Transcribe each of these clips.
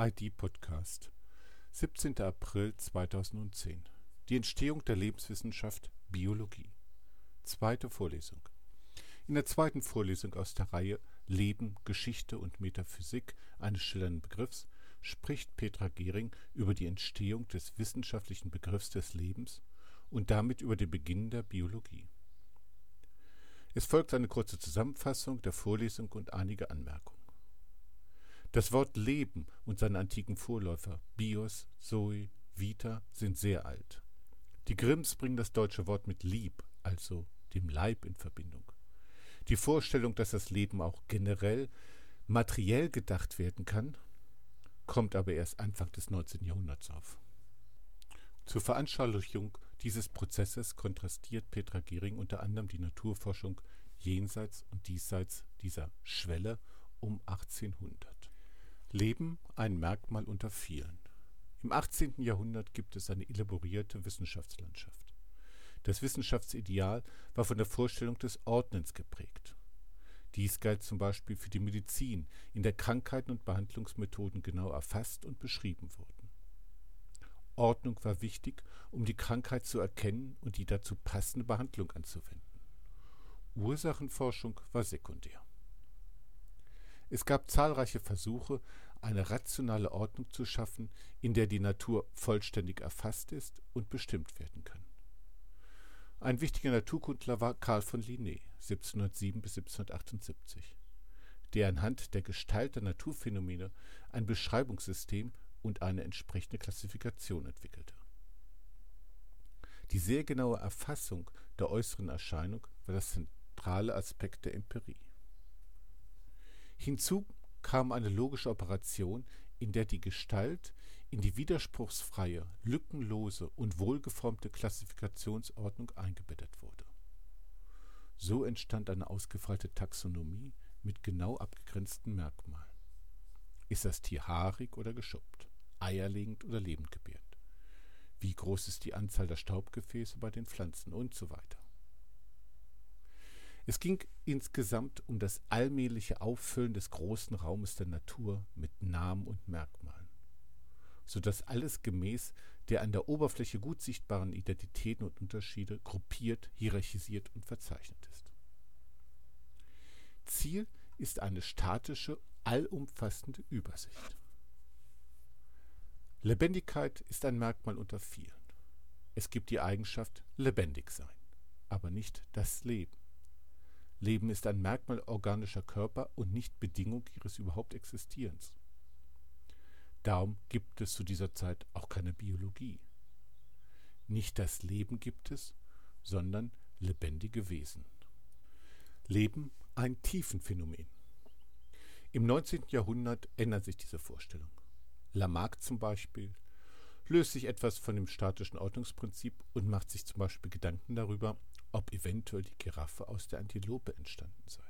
ID Podcast 17. April 2010 Die Entstehung der Lebenswissenschaft Biologie Zweite Vorlesung In der zweiten Vorlesung aus der Reihe Leben, Geschichte und Metaphysik eines schillernden Begriffs spricht Petra Gehring über die Entstehung des wissenschaftlichen Begriffs des Lebens und damit über den Beginn der Biologie. Es folgt eine kurze Zusammenfassung der Vorlesung und einige Anmerkungen das Wort Leben und seine antiken Vorläufer Bios, Zoe, Vita sind sehr alt. Die Grimms bringen das deutsche Wort mit Lieb, also dem Leib, in Verbindung. Die Vorstellung, dass das Leben auch generell materiell gedacht werden kann, kommt aber erst Anfang des 19. Jahrhunderts auf. Zur Veranschaulichung dieses Prozesses kontrastiert Petra Gehring unter anderem die Naturforschung jenseits und diesseits dieser Schwelle um 1800. Leben ein Merkmal unter vielen. Im 18. Jahrhundert gibt es eine elaborierte Wissenschaftslandschaft. Das Wissenschaftsideal war von der Vorstellung des Ordnens geprägt. Dies galt zum Beispiel für die Medizin, in der Krankheiten und Behandlungsmethoden genau erfasst und beschrieben wurden. Ordnung war wichtig, um die Krankheit zu erkennen und die dazu passende Behandlung anzuwenden. Ursachenforschung war sekundär. Es gab zahlreiche Versuche, eine rationale Ordnung zu schaffen, in der die Natur vollständig erfasst ist und bestimmt werden kann. Ein wichtiger Naturkundler war Karl von Linné (1707 – 1778), der anhand der Gestalt der Naturphänomene ein Beschreibungssystem und eine entsprechende Klassifikation entwickelte. Die sehr genaue Erfassung der äußeren Erscheinung war das zentrale Aspekt der Empirie Hinzu kam eine logische Operation, in der die Gestalt in die widerspruchsfreie, lückenlose und wohlgeformte Klassifikationsordnung eingebettet wurde. So entstand eine ausgefeilte Taxonomie mit genau abgegrenzten Merkmalen. Ist das Tier haarig oder geschuppt, eierlegend oder lebend gebärend? Wie groß ist die Anzahl der Staubgefäße bei den Pflanzen und so weiter. Es ging insgesamt um das allmähliche Auffüllen des großen Raumes der Natur mit Namen und Merkmalen, so dass alles gemäß der an der Oberfläche gut sichtbaren Identitäten und Unterschiede gruppiert, hierarchisiert und verzeichnet ist. Ziel ist eine statische, allumfassende Übersicht. Lebendigkeit ist ein Merkmal unter vielen. Es gibt die Eigenschaft lebendig sein, aber nicht das Leben. Leben ist ein Merkmal organischer Körper und nicht Bedingung ihres überhaupt Existierens. Darum gibt es zu dieser Zeit auch keine Biologie. Nicht das Leben gibt es, sondern lebendige Wesen. Leben ein Tiefenphänomen. Im 19. Jahrhundert ändert sich diese Vorstellung. Lamarck zum Beispiel löst sich etwas von dem statischen Ordnungsprinzip und macht sich zum Beispiel Gedanken darüber, ob eventuell die Giraffe aus der Antilope entstanden sei.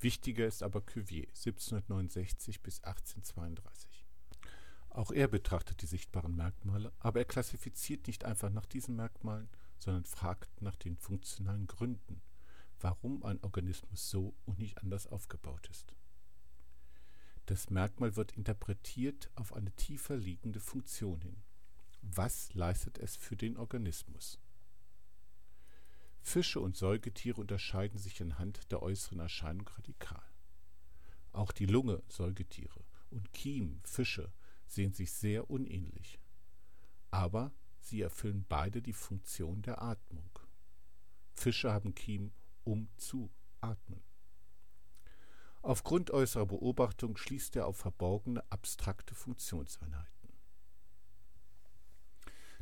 Wichtiger ist aber Cuvier 1769 bis 1832. Auch er betrachtet die sichtbaren Merkmale, aber er klassifiziert nicht einfach nach diesen Merkmalen, sondern fragt nach den funktionalen Gründen, warum ein Organismus so und nicht anders aufgebaut ist. Das Merkmal wird interpretiert auf eine tiefer liegende Funktion hin. Was leistet es für den Organismus? Fische und Säugetiere unterscheiden sich anhand der äußeren Erscheinung radikal. Auch die Lunge (Säugetiere) und Kiem (Fische) sehen sich sehr unähnlich. Aber sie erfüllen beide die Funktion der Atmung. Fische haben Kiem, um zu atmen. Aufgrund äußerer Beobachtung schließt er auf verborgene, abstrakte Funktionseinheiten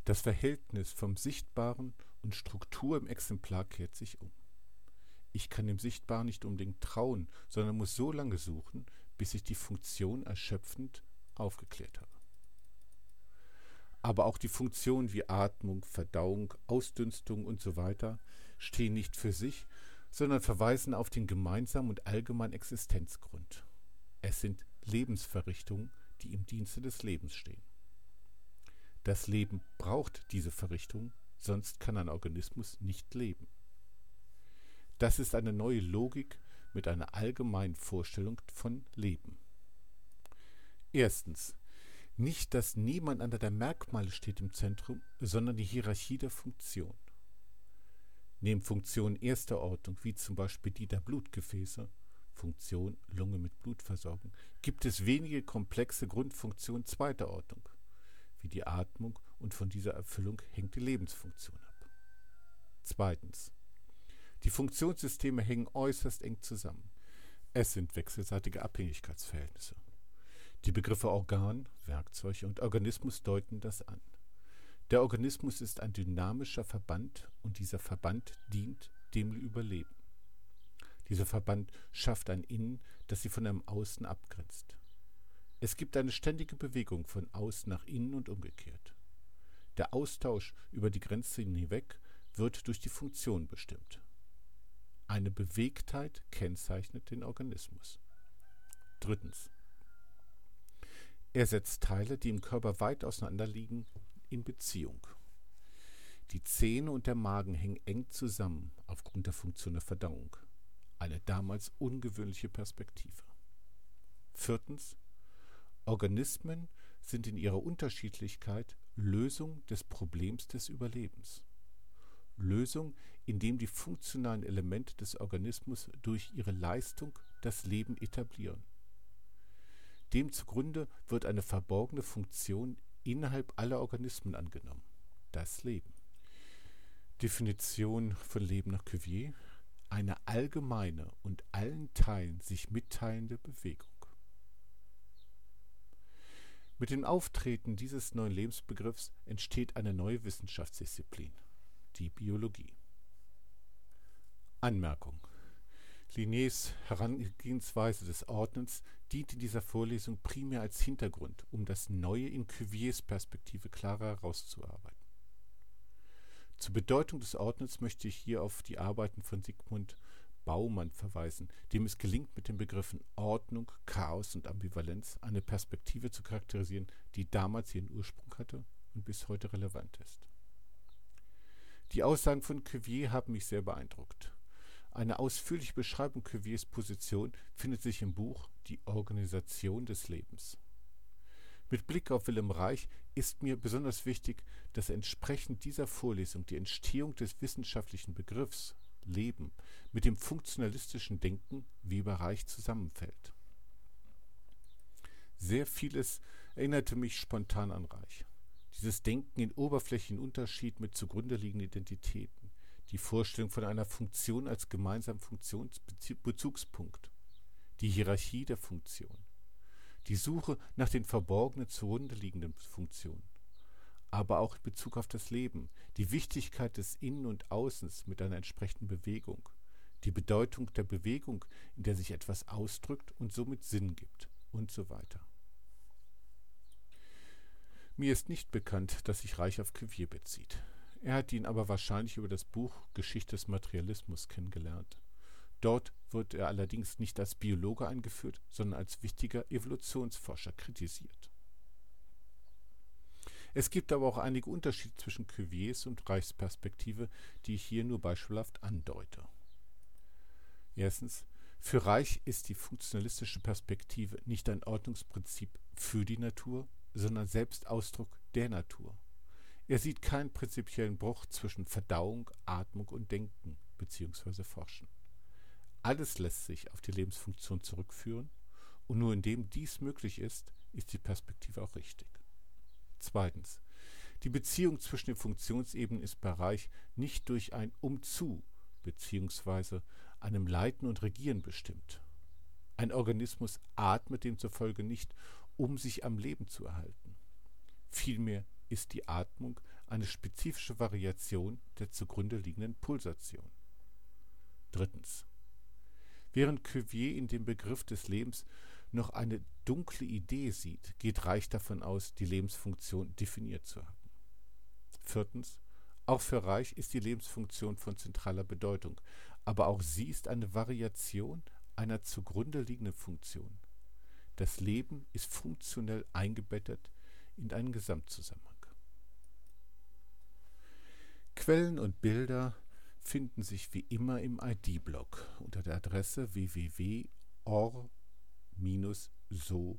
das Verhältnis vom Sichtbaren und Struktur im Exemplar kehrt sich um. Ich kann dem Sichtbaren nicht unbedingt trauen, sondern muss so lange suchen, bis ich die Funktion erschöpfend aufgeklärt habe. Aber auch die Funktionen wie Atmung, Verdauung, Ausdünstung usw. So stehen nicht für sich, sondern verweisen auf den gemeinsamen und allgemeinen Existenzgrund. Es sind Lebensverrichtungen, die im Dienste des Lebens stehen. Das Leben braucht diese Verrichtung, sonst kann ein Organismus nicht leben. Das ist eine neue Logik mit einer allgemeinen Vorstellung von Leben. Erstens. Nicht das Nebeneinander der Merkmale steht im Zentrum, sondern die Hierarchie der Funktion. Neben Funktionen erster Ordnung, wie zum Beispiel die der Blutgefäße, Funktion Lunge mit Blutversorgung, gibt es wenige komplexe Grundfunktionen zweiter Ordnung, wie die Atmung und von dieser Erfüllung hängt die Lebensfunktion ab. Zweitens. Die Funktionssysteme hängen äußerst eng zusammen. Es sind wechselseitige Abhängigkeitsverhältnisse. Die Begriffe Organ, Werkzeug und Organismus deuten das an. Der Organismus ist ein dynamischer Verband und dieser Verband dient dem Überleben. Dieser Verband schafft ein Innen, das sie von einem Außen abgrenzt. Es gibt eine ständige Bewegung von außen nach innen und umgekehrt. Der Austausch über die Grenze hinweg wird durch die Funktion bestimmt. Eine Bewegtheit kennzeichnet den Organismus. Drittens. Er setzt Teile, die im Körper weit auseinander liegen, in Beziehung. Die Zähne und der Magen hängen eng zusammen aufgrund der Funktion der Verdauung. Eine damals ungewöhnliche Perspektive. Viertens. Organismen sind in ihrer Unterschiedlichkeit Lösung des Problems des Überlebens. Lösung, indem die funktionalen Elemente des Organismus durch ihre Leistung das Leben etablieren. Dem zugrunde wird eine verborgene Funktion innerhalb aller Organismen angenommen, das Leben. Definition von Leben nach Cuvier eine allgemeine und allen Teilen sich mitteilende Bewegung. Mit dem Auftreten dieses neuen Lebensbegriffs entsteht eine neue Wissenschaftsdisziplin, die Biologie. Anmerkung Linnés Herangehensweise des Ordnens dient in dieser Vorlesung primär als Hintergrund, um das Neue in Cuviers Perspektive klarer herauszuarbeiten. Zur Bedeutung des Ordnens möchte ich hier auf die Arbeiten von Sigmund Baumann verweisen, dem es gelingt, mit den Begriffen Ordnung, Chaos und Ambivalenz eine Perspektive zu charakterisieren, die damals ihren Ursprung hatte und bis heute relevant ist. Die Aussagen von Cuvier haben mich sehr beeindruckt. Eine ausführliche Beschreibung Cuviers Position findet sich im Buch Die Organisation des Lebens. Mit Blick auf Wilhelm Reich ist mir besonders wichtig, dass entsprechend dieser Vorlesung die Entstehung des wissenschaftlichen Begriffs Leben mit dem funktionalistischen Denken wie bei Reich zusammenfällt. Sehr vieles erinnerte mich spontan an Reich. Dieses Denken in oberflächlichen Unterschied mit zugrunde liegenden Identitäten die Vorstellung von einer Funktion als gemeinsamen Funktionsbezugspunkt, die Hierarchie der Funktion, die Suche nach den verborgenen zugrunde liegenden Funktionen, aber auch in Bezug auf das Leben, die Wichtigkeit des Innen und Außens mit einer entsprechenden Bewegung, die Bedeutung der Bewegung, in der sich etwas ausdrückt und somit Sinn gibt und so weiter. Mir ist nicht bekannt, dass sich Reich auf Cuvier bezieht. Er hat ihn aber wahrscheinlich über das Buch Geschichte des Materialismus kennengelernt. Dort wird er allerdings nicht als Biologe eingeführt, sondern als wichtiger Evolutionsforscher kritisiert. Es gibt aber auch einige Unterschiede zwischen Cuviers und Reichsperspektive, die ich hier nur beispielhaft andeute. Erstens, für Reich ist die funktionalistische Perspektive nicht ein Ordnungsprinzip für die Natur, sondern selbst Ausdruck der Natur. Er sieht keinen prinzipiellen Bruch zwischen Verdauung, Atmung und Denken bzw. Forschen. Alles lässt sich auf die Lebensfunktion zurückführen und nur indem dies möglich ist, ist die Perspektive auch richtig. Zweitens. Die Beziehung zwischen den Funktionsebenen ist bei Reich nicht durch ein Umzu bzw. einem Leiten und Regieren bestimmt. Ein Organismus atmet demzufolge nicht, um sich am Leben zu erhalten. Vielmehr ist die Atmung eine spezifische Variation der zugrunde liegenden Pulsation. Drittens. Während Cuvier in dem Begriff des Lebens noch eine dunkle Idee sieht, geht Reich davon aus, die Lebensfunktion definiert zu haben. Viertens. Auch für Reich ist die Lebensfunktion von zentraler Bedeutung, aber auch sie ist eine Variation einer zugrunde liegenden Funktion. Das Leben ist funktionell eingebettet in einen Gesamtzusammenhang. Quellen und Bilder finden sich wie immer im ID-Blog unter der Adresse minus so.de